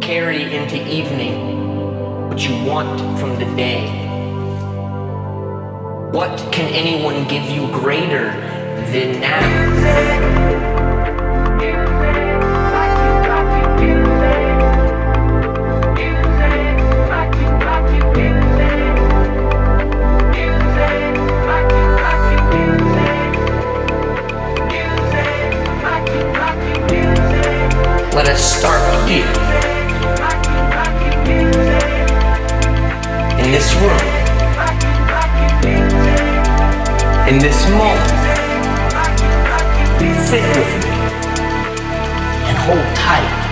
carry into evening what you want from the day. What can anyone give you greater than now? Let us start here, in this room, in this moment. Sit with me and hold tight.